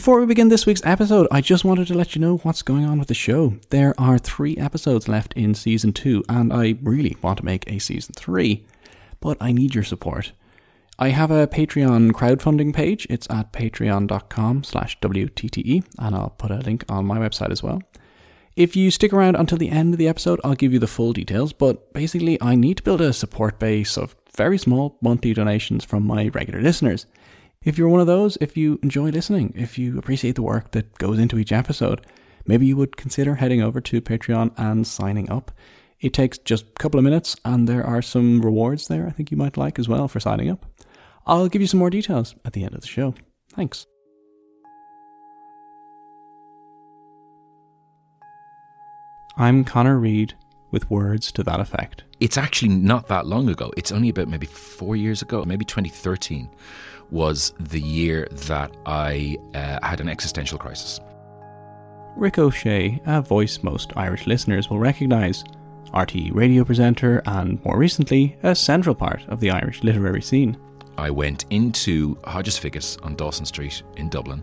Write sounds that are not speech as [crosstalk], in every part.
Before we begin this week's episode, I just wanted to let you know what's going on with the show. There are three episodes left in season two, and I really want to make a season three, but I need your support. I have a Patreon crowdfunding page. It's at patreon.com slash WTTE, and I'll put a link on my website as well. If you stick around until the end of the episode, I'll give you the full details, but basically, I need to build a support base of very small monthly donations from my regular listeners. If you're one of those, if you enjoy listening, if you appreciate the work that goes into each episode, maybe you would consider heading over to Patreon and signing up. It takes just a couple of minutes, and there are some rewards there I think you might like as well for signing up. I'll give you some more details at the end of the show. Thanks. I'm Conor Reid with words to that effect. It's actually not that long ago. It's only about maybe four years ago, maybe 2013 was the year that I uh, had an existential crisis. Rick O'Shea, a voice most Irish listeners will recognise, RTE radio presenter and more recently a central part of the Irish literary scene. I went into Hodges Figgis on Dawson Street in Dublin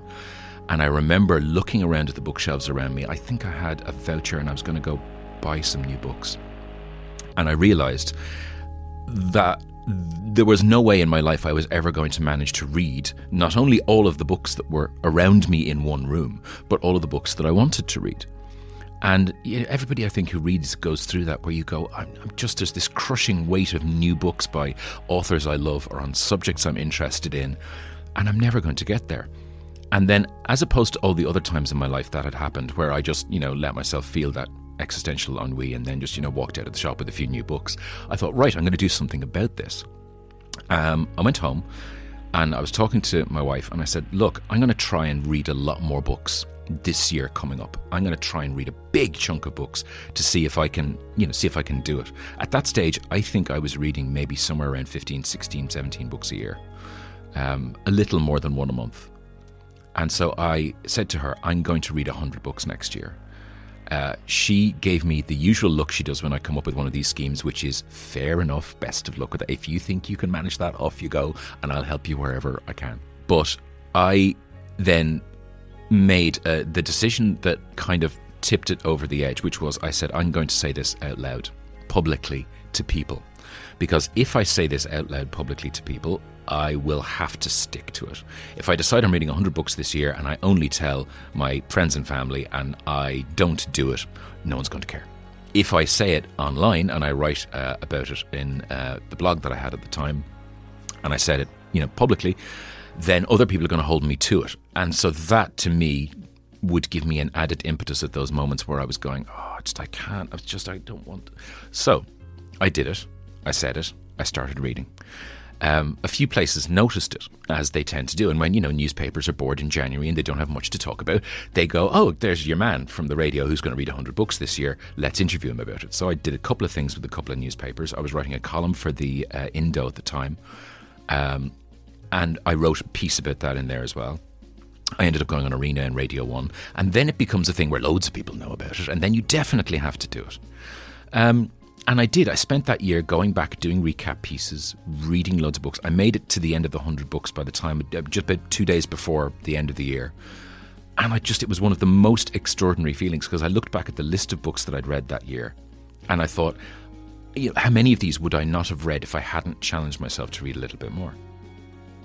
and I remember looking around at the bookshelves around me. I think I had a voucher and I was going to go buy some new books. And I realised that there was no way in my life I was ever going to manage to read not only all of the books that were around me in one room, but all of the books that I wanted to read. And everybody I think who reads goes through that where you go, I'm, I'm just, there's this crushing weight of new books by authors I love or on subjects I'm interested in, and I'm never going to get there. And then, as opposed to all the other times in my life that had happened, where I just, you know, let myself feel that existential ennui and then just, you know, walked out of the shop with a few new books. I thought, right, I'm going to do something about this. Um, I went home and I was talking to my wife and I said, look, I'm going to try and read a lot more books this year coming up. I'm going to try and read a big chunk of books to see if I can, you know, see if I can do it. At that stage, I think I was reading maybe somewhere around 15, 16, 17 books a year. Um, a little more than one a month. And so I said to her, I'm going to read 100 books next year. Uh, she gave me the usual look she does when I come up with one of these schemes, which is fair enough, best of luck with it. If you think you can manage that, off you go, and I'll help you wherever I can. But I then made uh, the decision that kind of tipped it over the edge, which was I said, I'm going to say this out loud, publicly to people. Because if I say this out loud publicly to people, I will have to stick to it. If I decide I'm reading 100 books this year and I only tell my friends and family and I don't do it, no one's going to care. If I say it online and I write uh, about it in uh, the blog that I had at the time, and I said it, you know, publicly, then other people are going to hold me to it. And so that to me would give me an added impetus at those moments where I was going, oh, I just I can't, I just I don't want. So I did it. I said it. I started reading. Um, a few places noticed it, as they tend to do. And when, you know, newspapers are bored in January and they don't have much to talk about, they go, oh, there's your man from the radio who's going to read 100 books this year. Let's interview him about it. So I did a couple of things with a couple of newspapers. I was writing a column for the uh, Indo at the time. Um, and I wrote a piece about that in there as well. I ended up going on Arena and Radio 1. And then it becomes a thing where loads of people know about it. And then you definitely have to do it. Um, and I did. I spent that year going back, doing recap pieces, reading loads of books. I made it to the end of the 100 books by the time, uh, just about two days before the end of the year. And I just, it was one of the most extraordinary feelings because I looked back at the list of books that I'd read that year and I thought, you know, how many of these would I not have read if I hadn't challenged myself to read a little bit more?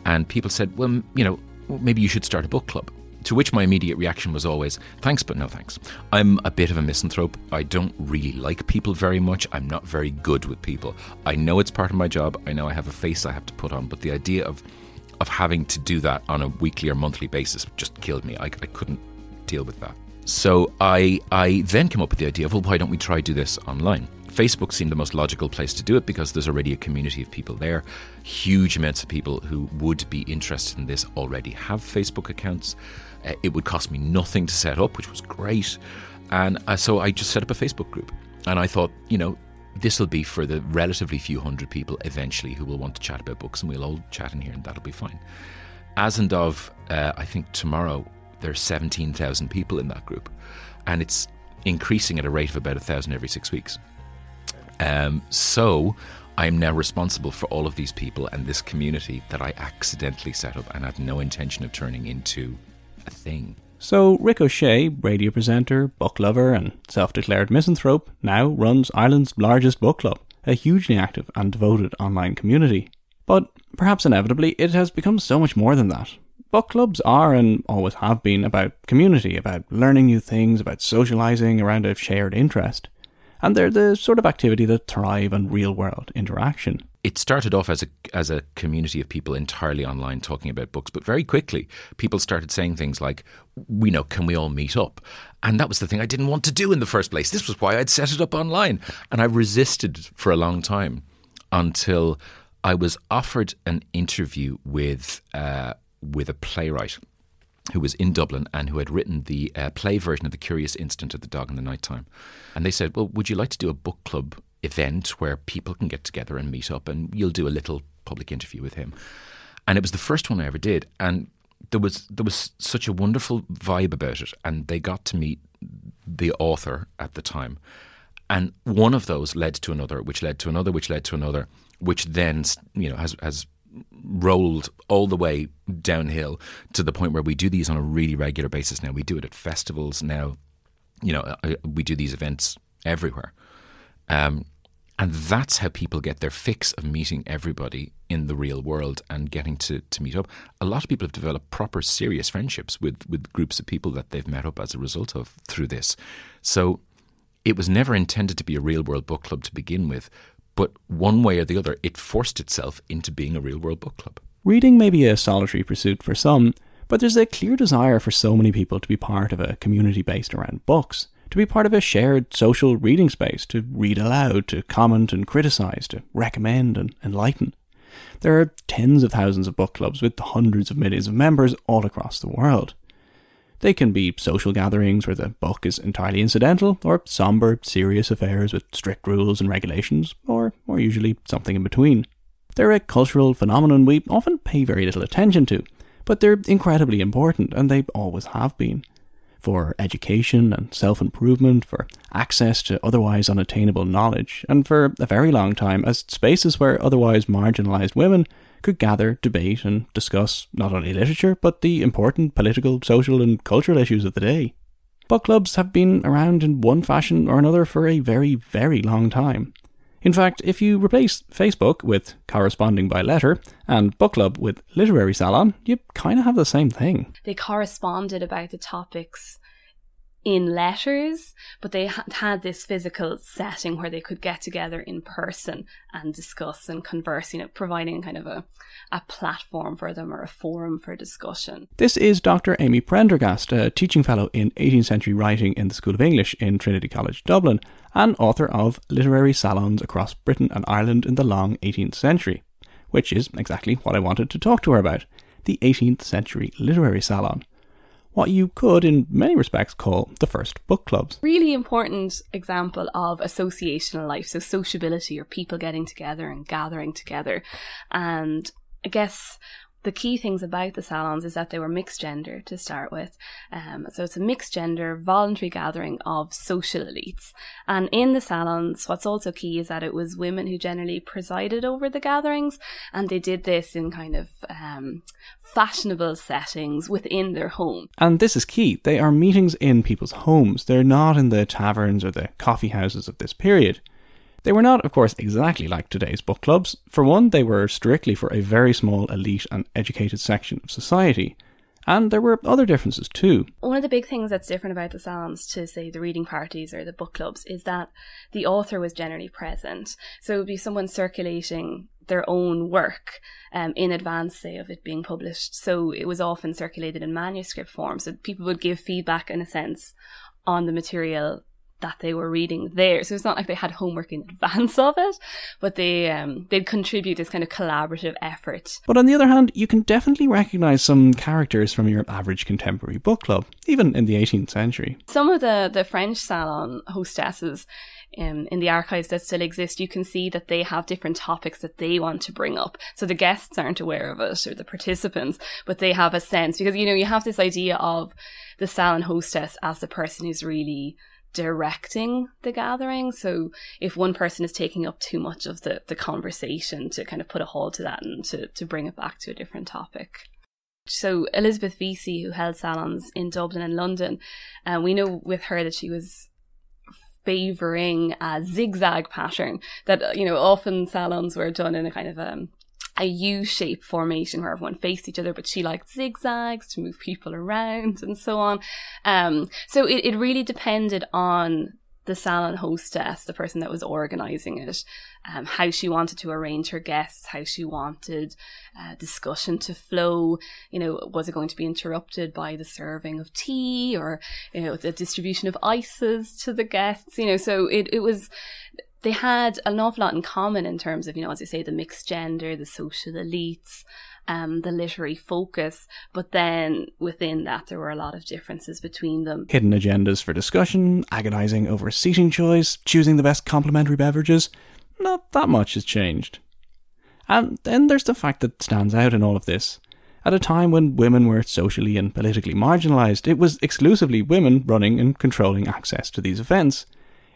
And people said, well, you know, maybe you should start a book club. To which my immediate reaction was always, thanks, but no thanks. I'm a bit of a misanthrope. I don't really like people very much. I'm not very good with people. I know it's part of my job. I know I have a face I have to put on, but the idea of of having to do that on a weekly or monthly basis just killed me. I, I couldn't deal with that. So I I then came up with the idea of well, why don't we try do this online? Facebook seemed the most logical place to do it because there's already a community of people there. Huge amounts of people who would be interested in this already have Facebook accounts. It would cost me nothing to set up, which was great. And uh, so I just set up a Facebook group. And I thought, you know, this will be for the relatively few hundred people eventually who will want to chat about books, and we'll all chat in here, and that'll be fine. As and of, uh, I think tomorrow, there's 17,000 people in that group, and it's increasing at a rate of about a thousand every six weeks. Um, so I'm now responsible for all of these people and this community that I accidentally set up and had no intention of turning into a thing. So Rick O'Shea, radio presenter, book lover, and self declared misanthrope, now runs Ireland's largest book club, a hugely active and devoted online community. But perhaps inevitably, it has become so much more than that. Book clubs are and always have been about community, about learning new things, about socialising around a shared interest. And they're the sort of activity that thrive on real world interaction. It started off as a as a community of people entirely online talking about books, but very quickly people started saying things like, "We know, can we all meet up?" And that was the thing I didn't want to do in the first place. This was why I'd set it up online, and I resisted for a long time until I was offered an interview with uh, with a playwright who was in Dublin and who had written the uh, play version of The Curious Incident of the Dog in the Night Time. And they said, Well, would you like to do a book club event where people can get together and meet up and you'll do a little public interview with him? And it was the first one I ever did. And there was there was such a wonderful vibe about it. And they got to meet the author at the time. And one of those led to another, which led to another, which led to another, which then you know has has rolled all the way downhill to the point where we do these on a really regular basis now. We do it at festivals now. You know, uh, we do these events everywhere. Um, and that's how people get their fix of meeting everybody in the real world and getting to, to meet up. A lot of people have developed proper, serious friendships with, with groups of people that they've met up as a result of through this. So it was never intended to be a real world book club to begin with, but one way or the other, it forced itself into being a real world book club. Reading may be a solitary pursuit for some, but there's a clear desire for so many people to be part of a community based around books, to be part of a shared social reading space, to read aloud, to comment and criticise, to recommend and enlighten. There are tens of thousands of book clubs with hundreds of millions of members all across the world. They can be social gatherings where the book is entirely incidental, or somber, serious affairs with strict rules and regulations, or more usually something in between. They're a cultural phenomenon we often pay very little attention to, but they're incredibly important, and they always have been. For education and self improvement, for access to otherwise unattainable knowledge, and for a very long time as spaces where otherwise marginalised women could gather, debate, and discuss not only literature, but the important political, social, and cultural issues of the day. Book clubs have been around in one fashion or another for a very, very long time. In fact, if you replace Facebook with corresponding by letter and book club with literary salon, you kind of have the same thing. They corresponded about the topics in letters, but they had this physical setting where they could get together in person and discuss and converse, you know, providing kind of a, a platform for them or a forum for discussion. This is Dr. Amy Prendergast, a teaching fellow in 18th century writing in the School of English in Trinity College, Dublin, and author of Literary Salons Across Britain and Ireland in the Long 18th Century, which is exactly what I wanted to talk to her about the 18th century literary salon what you could, in many respects, call the first book clubs. Really important example of associational life, so sociability or people getting together and gathering together. And I guess the key things about the salons is that they were mixed gender to start with. Um, so it's a mixed gender voluntary gathering of social elites. And in the salons, what's also key is that it was women who generally presided over the gatherings, and they did this in kind of um, fashionable settings within their home. And this is key. They are meetings in people's homes. They're not in the taverns or the coffee houses of this period. They were not, of course, exactly like today's book clubs. For one, they were strictly for a very small elite and educated section of society. And there were other differences too. One of the big things that's different about the salons to, say, the reading parties or the book clubs is that the author was generally present. So it would be someone circulating their own work um, in advance, say, of it being published. So it was often circulated in manuscript form. So people would give feedback, in a sense, on the material that they were reading there. So it's not like they had homework in advance [laughs] of it, but they um, they'd contribute this kind of collaborative effort. But on the other hand, you can definitely recognise some characters from your average contemporary book club, even in the 18th century. Some of the the French salon hostesses. Um, in the archives that still exist, you can see that they have different topics that they want to bring up. So the guests aren't aware of it or the participants, but they have a sense because, you know, you have this idea of the salon hostess as the person who's really directing the gathering. So if one person is taking up too much of the, the conversation to kind of put a halt to that and to, to bring it back to a different topic. So Elizabeth Vesey, who held salons in Dublin and London, uh, we know with her that she was favoring a zigzag pattern that you know often salons were done in a kind of um, a U-shaped formation where everyone faced each other, but she liked zigzags to move people around and so on. Um, so it, it really depended on the salon hostess, the person that was organizing it, um, how she wanted to arrange her guests, how she wanted uh, discussion to flow. You know, was it going to be interrupted by the serving of tea or, you know, the distribution of ices to the guests? You know, so it, it was, they had an awful lot in common in terms of, you know, as I say, the mixed gender, the social elites, um, the literary focus, but then within that, there were a lot of differences between them. Hidden agendas for discussion, agonising over seating choice, choosing the best complimentary beverages. Not that much has changed. And then there's the fact that stands out in all of this. At a time when women were socially and politically marginalised, it was exclusively women running and controlling access to these events,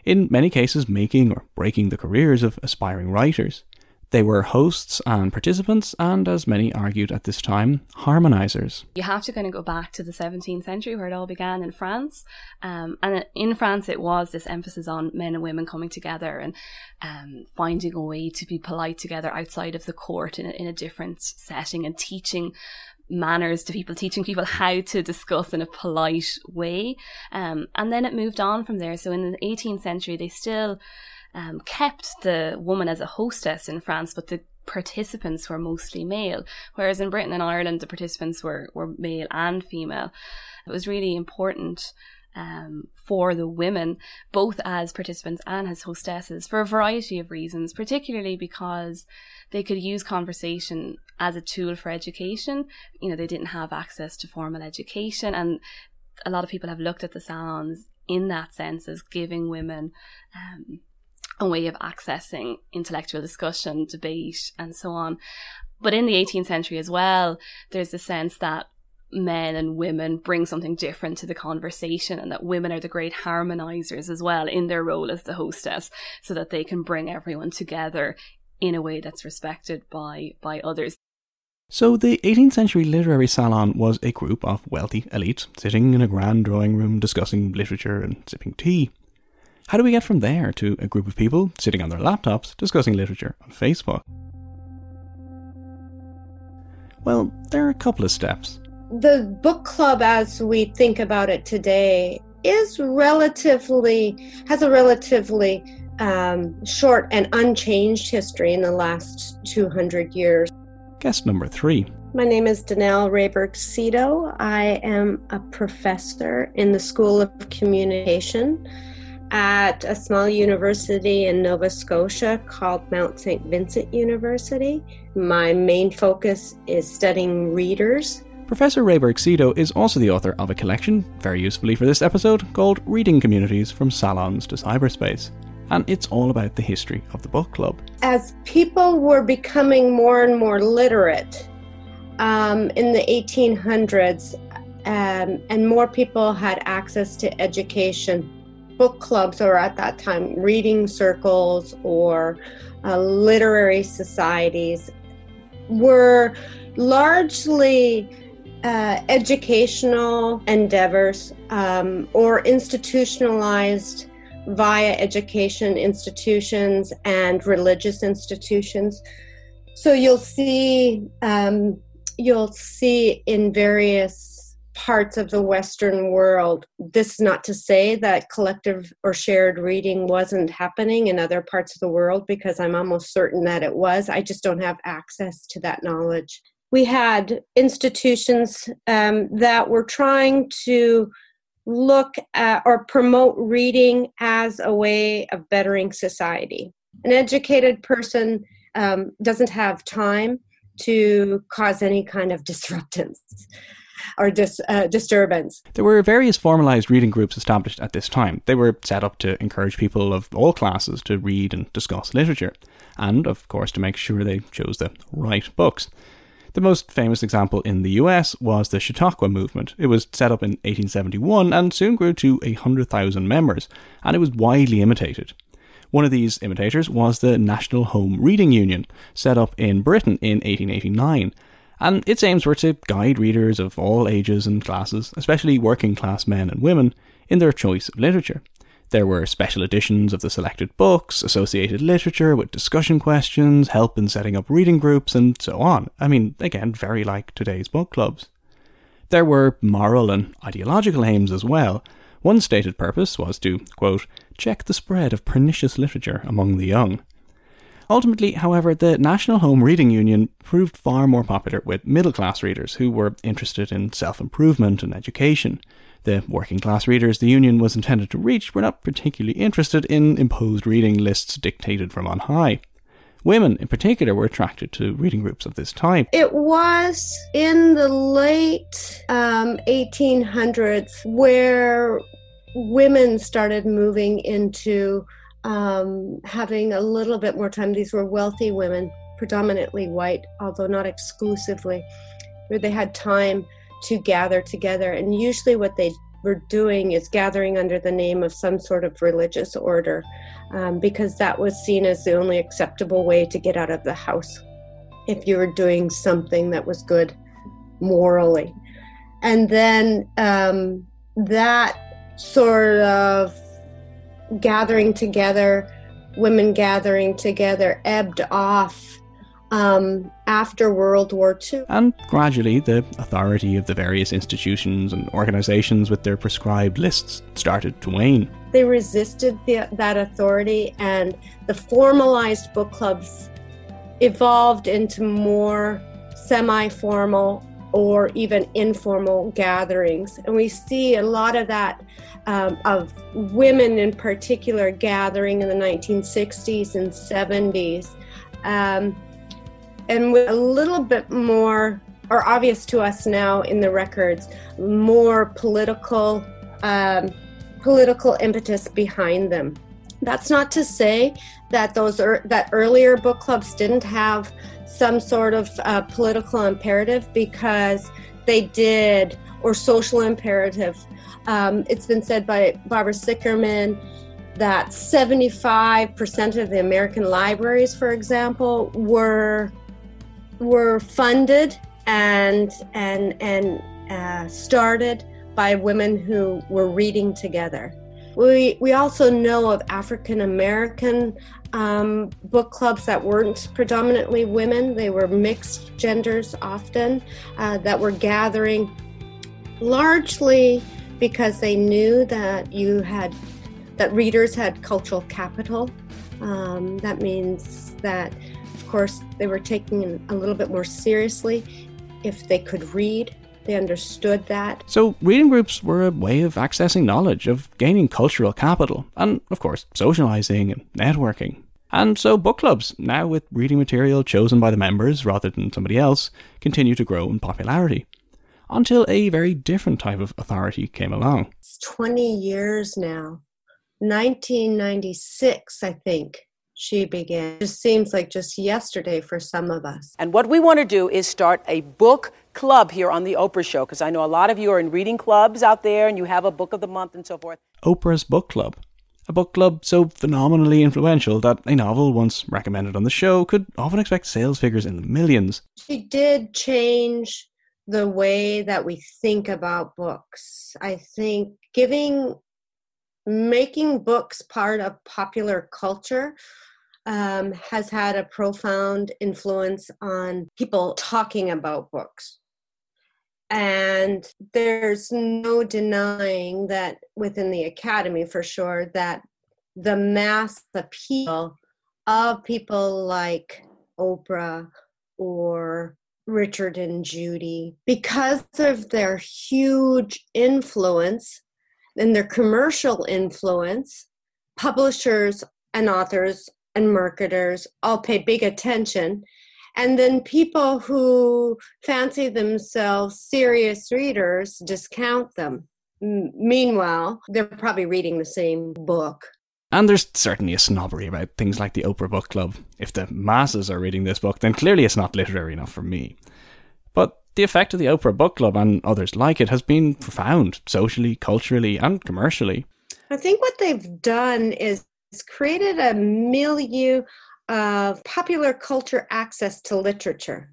in many cases making or breaking the careers of aspiring writers. They were hosts and participants, and as many argued at this time, harmonizers. You have to kind of go back to the 17th century where it all began in France. Um, and in France, it was this emphasis on men and women coming together and um, finding a way to be polite together outside of the court in a, in a different setting and teaching manners to people, teaching people how to discuss in a polite way. Um, and then it moved on from there. So in the 18th century, they still um, kept the woman as a hostess in France, but the participants were mostly male. Whereas in Britain and Ireland, the participants were, were male and female. It was really important um, for the women, both as participants and as hostesses, for a variety of reasons, particularly because they could use conversation as a tool for education. You know, they didn't have access to formal education, and a lot of people have looked at the salons in that sense as giving women um, a way of accessing intellectual discussion, debate, and so on. But in the 18th century as well, there's a sense that men and women bring something different to the conversation and that women are the great harmonizers as well in their role as the hostess so that they can bring everyone together in a way that's respected by by others. So the 18th century literary salon was a group of wealthy elites sitting in a grand drawing room discussing literature and sipping tea. How do we get from there to a group of people sitting on their laptops discussing literature on Facebook? Well, there are a couple of steps. The book club, as we think about it today, is relatively, has a relatively um, short and unchanged history in the last 200 years. Guest number three. My name is DeNel Rehberg Sedo. I am a professor in the School of Communication at a small university in Nova Scotia called Mount St. Vincent University. My main focus is studying readers. Professor Rehberg Sedo is also the author of a collection, very usefully for this episode, called Reading Communities from Salons to Cyberspace. And it's all about the history of the book club. As people were becoming more and more literate um, in the 1800s, um, and more people had access to education, book clubs or at that time reading circles or uh, literary societies were largely uh, educational endeavors um, or institutionalized via education institutions and religious institutions. So you'll see um, you'll see in various parts of the Western world. This is not to say that collective or shared reading wasn't happening in other parts of the world because I'm almost certain that it was. I just don't have access to that knowledge. We had institutions um, that were trying to look at or promote reading as a way of bettering society. An educated person um, doesn't have time to cause any kind of disruptance or dis, uh, disturbance. There were various formalized reading groups established at this time. They were set up to encourage people of all classes to read and discuss literature, and of course to make sure they chose the right books. The most famous example in the US was the Chautauqua movement. It was set up in 1871 and soon grew to 100,000 members, and it was widely imitated. One of these imitators was the National Home Reading Union, set up in Britain in 1889, and its aims were to guide readers of all ages and classes, especially working class men and women, in their choice of literature. There were special editions of the selected books, associated literature with discussion questions, help in setting up reading groups, and so on. I mean, again, very like today's book clubs. There were moral and ideological aims as well. One stated purpose was to, quote, check the spread of pernicious literature among the young. Ultimately, however, the National Home Reading Union proved far more popular with middle class readers who were interested in self improvement and education. The working class readers the Union was intended to reach were not particularly interested in imposed reading lists dictated from on high. Women, in particular, were attracted to reading groups of this type. It was in the late um, 1800s where women started moving into um, having a little bit more time. These were wealthy women, predominantly white, although not exclusively, where they had time to gather together. And usually, what they were doing is gathering under the name of some sort of religious order um, because that was seen as the only acceptable way to get out of the house if you were doing something that was good morally. And then um, that sort of gathering together, women gathering together, ebbed off um, after World War II. And gradually, the authority of the various institutions and organizations with their prescribed lists started to wane. They resisted the, that authority, and the formalized book clubs evolved into more semi formal or even informal gatherings. And we see a lot of that um, of women in particular gathering in the 1960s and 70s. Um, and with a little bit more, or obvious to us now in the records, more political um, political impetus behind them. That's not to say that those er- that earlier book clubs didn't have some sort of uh, political imperative because they did, or social imperative. Um, it's been said by Barbara Sicherman that 75% of the American libraries, for example, were were funded and and and uh, started by women who were reading together. We we also know of African American um, book clubs that weren't predominantly women; they were mixed genders often uh, that were gathering largely because they knew that you had that readers had cultural capital. Um, that means that course, they were taking it a little bit more seriously if they could read. They understood that. So, reading groups were a way of accessing knowledge, of gaining cultural capital, and, of course, socializing and networking. And so, book clubs, now with reading material chosen by the members rather than somebody else, continue to grow in popularity. Until a very different type of authority came along. It's 20 years now. 1996, I think she began. It just seems like just yesterday for some of us. And what we want to do is start a book club here on the Oprah Show because I know a lot of you are in reading clubs out there and you have a book of the month and so forth. Oprah's Book Club. A book club so phenomenally influential that a novel once recommended on the show could often expect sales figures in the millions. She did change the way that we think about books. I think giving making books part of popular culture um, has had a profound influence on people talking about books. And there's no denying that within the academy, for sure, that the mass appeal of people like Oprah or Richard and Judy, because of their huge influence and their commercial influence, publishers and authors and marketers all pay big attention. And then people who fancy themselves serious readers discount them. M- meanwhile, they're probably reading the same book. And there's certainly a snobbery about things like the Oprah Book Club. If the masses are reading this book, then clearly it's not literary enough for me. The effect of the Oprah Book Club and others like it has been profound, socially, culturally, and commercially. I think what they've done is created a milieu of popular culture access to literature.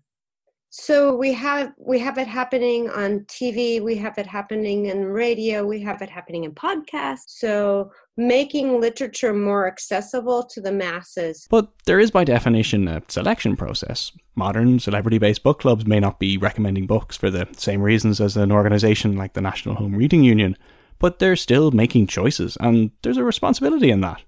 So we have we have it happening on tv we have it happening in radio we have it happening in podcasts so making literature more accessible to the masses But there is, by definition, a selection process. Modern celebrity based book clubs may not be recommending books for the same reasons as an organisation like the National Home Reading Union, but they're still making choices, and there's a responsibility in that.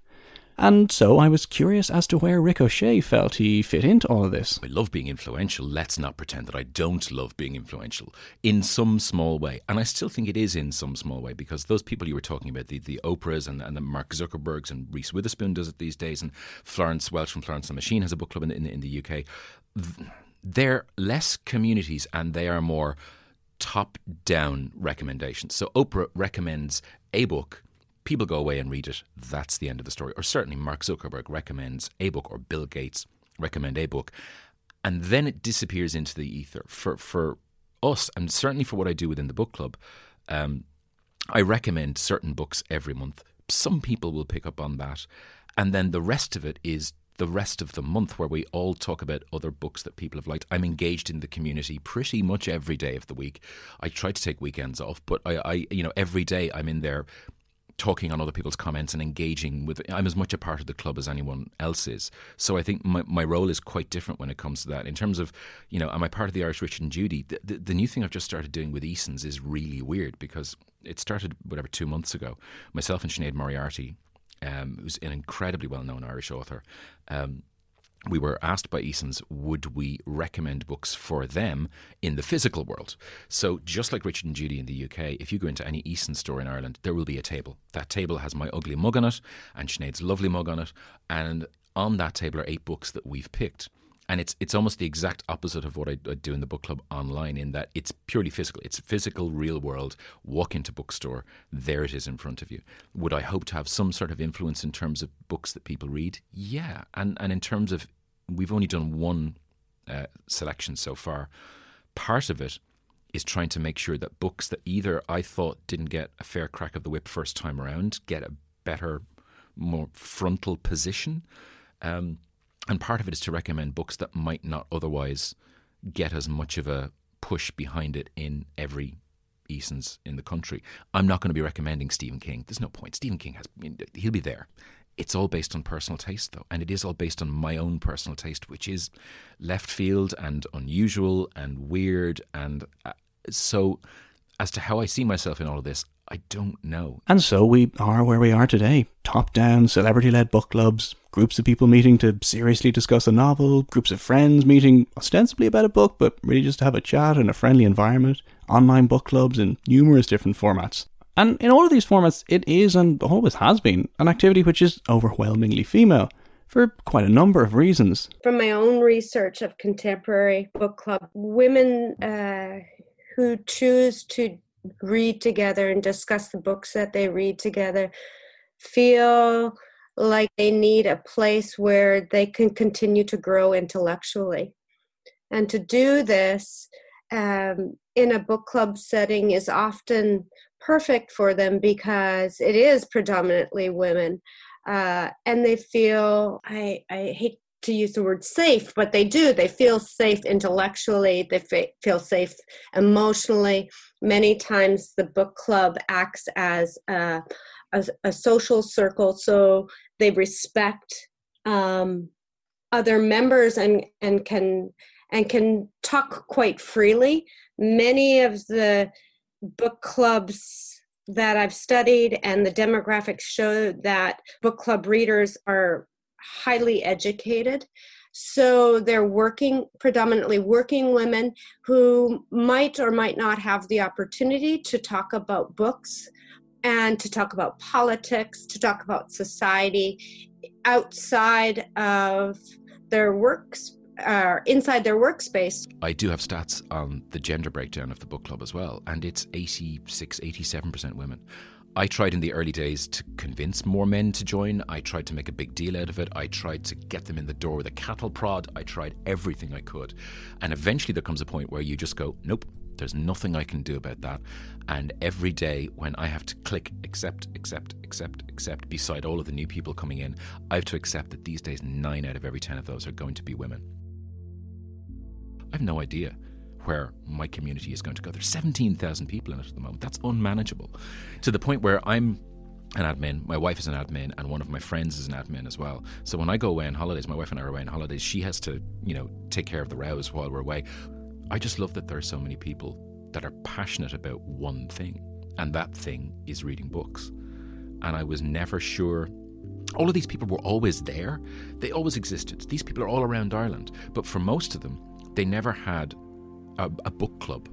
And so I was curious as to where Rick O'Shea felt he fit into all of this. I love being influential. Let's not pretend that I don't love being influential in some small way. And I still think it is in some small way because those people you were talking about, the, the Oprahs and, and the Mark Zuckerbergs and Reese Witherspoon does it these days, and Florence Welch from Florence and the Machine has a book club in the, in the, in the UK. They're less communities and they are more top down recommendations. So Oprah recommends a book people go away and read it. That's the end of the story. Or certainly Mark Zuckerberg recommends a book, or Bill Gates recommend a book, and then it disappears into the ether. For for us, and certainly for what I do within the book club, um, I recommend certain books every month. Some people will pick up on that, and then the rest of it is the rest of the month where we all talk about other books that people have liked. I'm engaged in the community pretty much every day of the week. I try to take weekends off, but I, I you know, every day I'm in there talking on other people's comments and engaging with I'm as much a part of the club as anyone else is. So I think my, my role is quite different when it comes to that. In terms of, you know, am I part of the Irish Richard and Judy? The, the, the new thing I've just started doing with Eason's is really weird because it started whatever two months ago. Myself and Sinead Moriarty, um, who's an incredibly well known Irish author, um, we were asked by Eason's, would we recommend books for them in the physical world? So, just like Richard and Judy in the UK, if you go into any Eason store in Ireland, there will be a table. That table has my ugly mug on it and Sinead's lovely mug on it. And on that table are eight books that we've picked. And it's it's almost the exact opposite of what I, I do in the book club online, in that it's purely physical. It's physical, real world. Walk into bookstore, there it is in front of you. Would I hope to have some sort of influence in terms of books that people read? Yeah, and and in terms of we've only done one uh, selection so far. Part of it is trying to make sure that books that either I thought didn't get a fair crack of the whip first time around get a better, more frontal position. Um, and part of it is to recommend books that might not otherwise get as much of a push behind it in every Eason's in the country. I'm not going to be recommending Stephen King. There's no point. Stephen King has he'll be there. It's all based on personal taste, though, and it is all based on my own personal taste, which is left field and unusual and weird. And uh, so, as to how I see myself in all of this, I don't know. And so we are where we are today top down, celebrity led book clubs, groups of people meeting to seriously discuss a novel, groups of friends meeting ostensibly about a book, but really just to have a chat in a friendly environment, online book clubs in numerous different formats. And in all of these formats, it is and always has been an activity which is overwhelmingly female for quite a number of reasons. From my own research of contemporary book club, women uh, who choose to read together and discuss the books that they read together feel like they need a place where they can continue to grow intellectually. And to do this um, in a book club setting is often perfect for them because it is predominantly women. Uh, and they feel, I, I hate to use the word safe, but they do. They feel safe intellectually, they f- feel safe emotionally. Many times the book club acts as a, a, a social circle, so they respect um, other members and, and can and can talk quite freely. Many of the book clubs that I've studied and the demographics show that book club readers are highly educated. So they're working, predominantly working women who might or might not have the opportunity to talk about books and to talk about politics, to talk about society outside of their works are inside their workspace. I do have stats on the gender breakdown of the book club as well, and it's 86, 87% women. I tried in the early days to convince more men to join. I tried to make a big deal out of it. I tried to get them in the door with a cattle prod. I tried everything I could. And eventually there comes a point where you just go, nope, there's nothing I can do about that. And every day when I have to click accept, accept, accept, accept beside all of the new people coming in, I have to accept that these days nine out of every 10 of those are going to be women. I've no idea. Where my community is going to go. There's 17,000 people in it at the moment. That's unmanageable. To the point where I'm an admin. My wife is an admin, and one of my friends is an admin as well. So when I go away on holidays, my wife and I are away on holidays. She has to, you know, take care of the rows while we're away. I just love that there are so many people that are passionate about one thing, and that thing is reading books. And I was never sure. All of these people were always there. They always existed. These people are all around Ireland, but for most of them, they never had a, a book club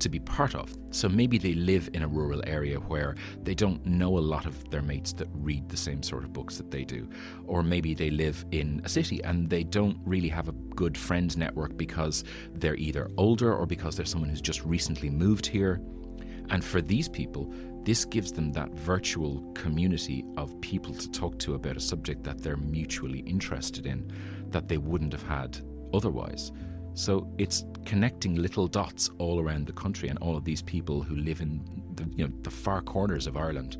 to be part of. So maybe they live in a rural area where they don't know a lot of their mates that read the same sort of books that they do. Or maybe they live in a city and they don't really have a good friends network because they're either older or because they're someone who's just recently moved here. And for these people, this gives them that virtual community of people to talk to about a subject that they're mutually interested in that they wouldn't have had otherwise. So it's connecting little dots all around the country, and all of these people who live in the, you know, the far corners of Ireland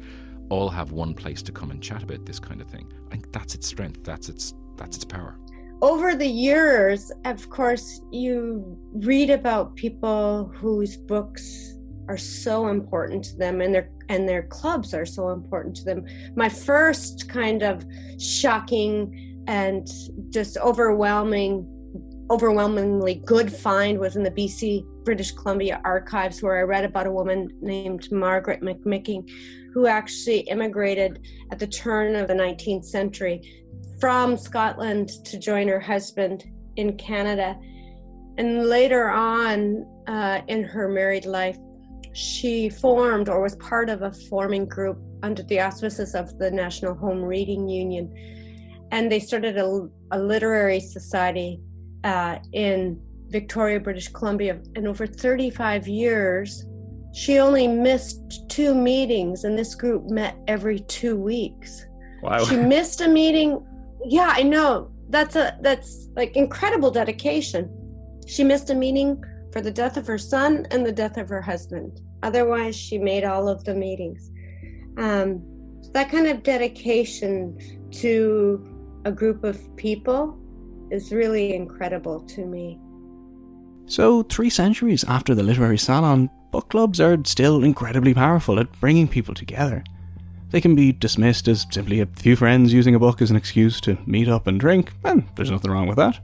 all have one place to come and chat about this kind of thing. I think that's its strength. That's its that's its power. Over the years, of course, you read about people whose books are so important to them and their and their clubs are so important to them. My first kind of shocking and just overwhelming overwhelmingly good find was in the BC British Columbia archives, where I read about a woman named Margaret McMicking, who actually immigrated at the turn of the 19th century from Scotland to join her husband in Canada. And later on uh, in her married life, she formed or was part of a forming group under the auspices of the National Home Reading Union. And they started a, a literary society uh, in Victoria, British Columbia. And over 35 years, she only missed two meetings, and this group met every two weeks. Wow. She missed a meeting. Yeah, I know. That's a that's like incredible dedication. She missed a meeting for the death of her son and the death of her husband. Otherwise, she made all of the meetings. Um, that kind of dedication to a group of people is really incredible to me. So, three centuries after the literary salon, book clubs are still incredibly powerful at bringing people together. They can be dismissed as simply a few friends using a book as an excuse to meet up and drink, and there's nothing wrong with that.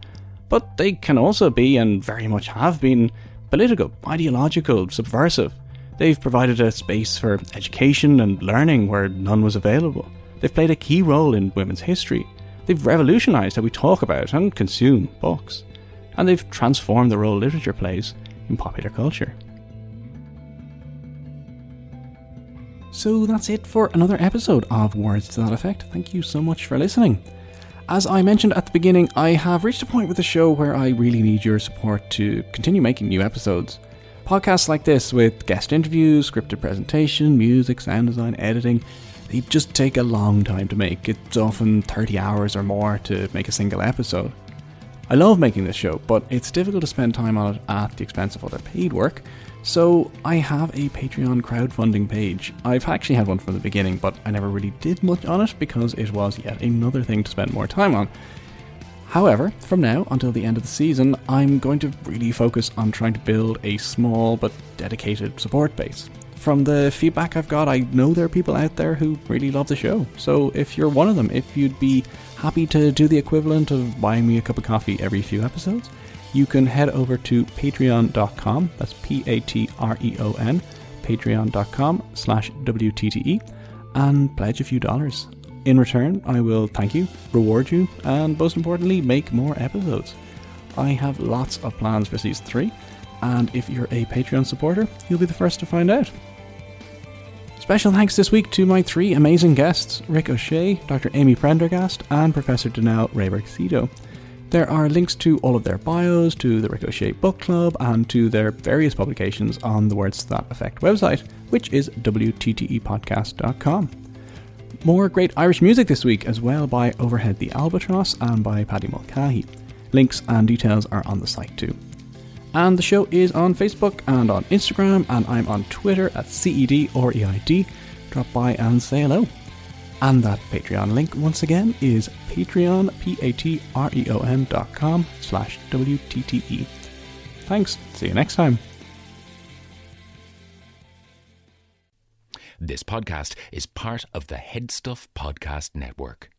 But they can also be, and very much have been, political, ideological, subversive. They've provided a space for education and learning where none was available. They've played a key role in women's history, They've revolutionised how we talk about and consume books, and they've transformed the role literature plays in popular culture. So that's it for another episode of Words to That Effect. Thank you so much for listening. As I mentioned at the beginning, I have reached a point with the show where I really need your support to continue making new episodes. Podcasts like this, with guest interviews, scripted presentation, music, sound design, editing, they just take a long time to make. It's often 30 hours or more to make a single episode. I love making this show, but it's difficult to spend time on it at the expense of other paid work, so I have a Patreon crowdfunding page. I've actually had one from the beginning, but I never really did much on it because it was yet another thing to spend more time on. However, from now until the end of the season, I'm going to really focus on trying to build a small but dedicated support base from the feedback I've got, I know there are people out there who really love the show. So if you're one of them, if you'd be happy to do the equivalent of buying me a cup of coffee every few episodes, you can head over to patreon.com, that's P A T R E O N, patreon.com slash WTTE, and pledge a few dollars. In return, I will thank you, reward you, and most importantly, make more episodes. I have lots of plans for season 3, and if you're a Patreon supporter, you'll be the first to find out. Special thanks this week to my three amazing guests Rick O'Shea, Dr. Amy Prendergast, and Professor DeNel Rehberg Sedo. There are links to all of their bios, to the Rick O'Shea Book Club, and to their various publications on the Words That Effect website, which is WTTEpodcast.com. More great Irish music this week as well by Overhead the Albatross and by Paddy Mulcahy. Links and details are on the site too. And the show is on Facebook and on Instagram, and I'm on Twitter at CED or EID. Drop by and say hello. And that Patreon link, once again, is patreon, P-A-T-R-E-O-N dot com slash WTTE. Thanks. See you next time. This podcast is part of the Headstuff Podcast Network.